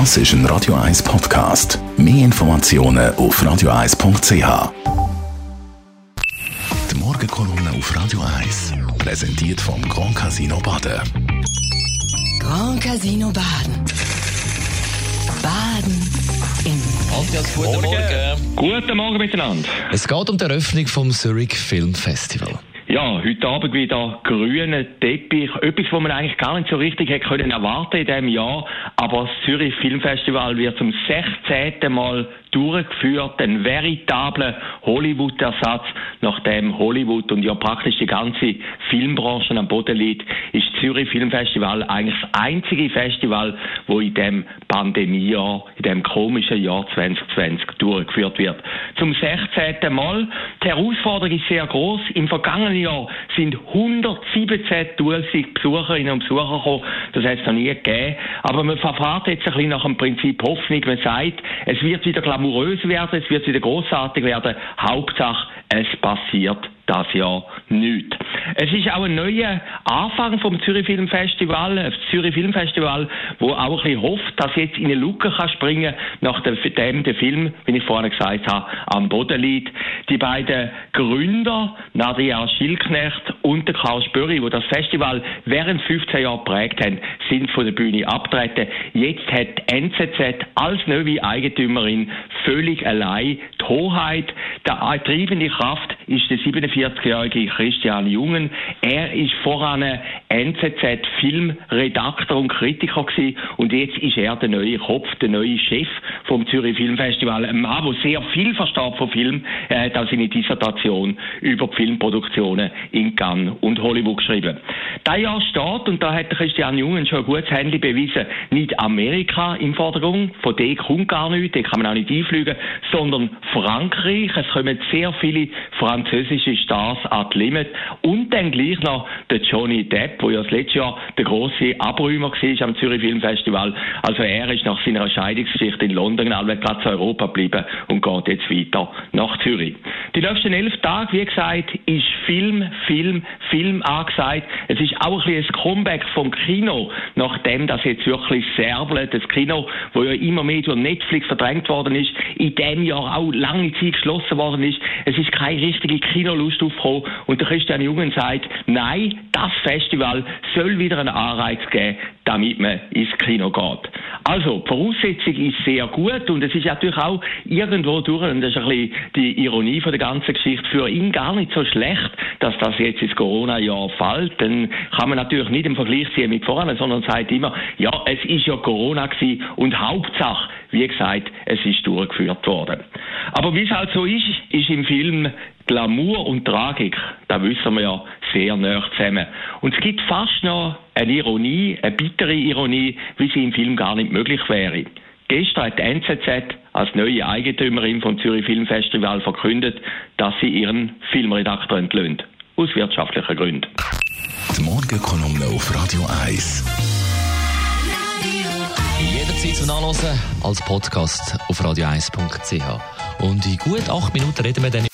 Das ist ein Radio 1 Podcast. Mehr Informationen auf radio1.ch. Die Morgenkolumne auf Radio 1 präsentiert vom Grand Casino Baden. Grand Casino Baden. Baden im Matthias, guten Morgen. Guten Morgen miteinander. Es geht um die Eröffnung vom Zurich Film Festival. Ja, heute Abend wieder grüner Teppich. Etwas, was man eigentlich gar nicht so richtig hätte können erwarten in diesem Jahr. Aber das Zürich Filmfestival wird zum 16. Mal durchgeführt, ein veritabler Hollywood-Ersatz, nachdem Hollywood und ja praktisch die ganze Filmbranche am Boden liegt, ist das Zürich Filmfestival eigentlich das einzige Festival, wo in dem Pandemiejahr, in dem komischen Jahr 2020 durchgeführt wird. Zum 16. Mal. Die Herausforderung ist sehr groß. Im vergangenen Jahr sind 117.000 Besucherinnen und Besucher gekommen. Das hat es noch nie gegeben. Aber man verfahrt jetzt ein bisschen nach dem Prinzip Hoffnung. Man sagt, es wird wieder glamourös werden, es wird wieder großartig werden. Hauptsache, es passiert das Jahr nichts. Es ist auch ein neuer Anfang vom Zürich Film Festival, das Zürich Film Festival, wo auch ein bisschen hofft, dass jetzt in eine Luke kann springen, nachdem der Film, wie ich vorhin gesagt habe, am Boden liegt. Die beiden Gründer, Nadia Schilknecht und der Karl Spöri, wo das Festival während 15 Jahren prägt haben, sind von der Bühne abtreten. Jetzt hat NZZ als neue Eigentümerin völlig allein die Hoheit. Der treibende Kraft ist der 47-jährige Christian Jungen. Er ist voran NZZ-Filmredakteur und Kritiker gewesen und jetzt ist er der neue Kopf, der neue Chef vom Zürich Filmfestival. Ein Mann, der sehr viel versteht von Film. Er hat auch seine Dissertation über die Filmproduktionen in Cannes und Hollywood geschrieben. Da Jahr steht, und da hat Christian Jungen schon ein gutes Handy bewiesen, nicht Amerika im Vordergrund, von dem kommt gar nichts, den kann man auch nicht einfliegen, sondern Frankreich. Es kommen sehr viele französische Stars an die Limit und dann gleich noch der Johnny Depp, der ja das letzte Jahr der große Abräumer war am Zürich Filmfestival. Also er ist nach seiner Scheidungsgeschichte in London allweil zu Europa geblieben und geht jetzt weiter nach Zürich. Die letzten elf Tage, wie gesagt, ist Film, Film, Film angesagt. Es ist auch ein, ein Comeback vom Kino, nachdem das jetzt wirklich serbelt. Das Kino, wo ja immer mehr durch Netflix verdrängt worden ist, in dem Jahr auch lange Zeit geschlossen worden ist. Es ist keine richtige Kinolust aufgekommen und der Christian Jungen sagt, nein, das Festival soll wieder einen Anreiz geben, damit man ins Kino geht. Also, die Voraussetzung ist sehr gut und es ist natürlich auch irgendwo durch, und das ist ein bisschen die Ironie von der ganzen Geschichte, für ihn gar nicht so schlecht, dass das jetzt ins Corona-Jahr fällt. Dann kann man natürlich nicht im Vergleich ziehen mit vorne, sondern sagt immer, ja, es ist ja Corona gewesen und Hauptsache, wie gesagt, es ist durchgeführt worden. Aber wie es halt so ist, ist im Film Glamour und Tragik, da wissen wir ja, sehr nah zusammen. Und es gibt fast noch eine Ironie, eine bittere Ironie, wie sie im Film gar nicht möglich wäre. Gestern hat die NZZ als neue Eigentümerin vom Zürich Filmfestival verkündet, dass sie ihren Filmredakteur entlöhnt. Aus wirtschaftlichen Gründen. Die Morgenkolumne auf Radio 1. Jederzeit zum Nachlesen als Podcast auf radio1.ch. Und in gut acht Minuten reden wir dann.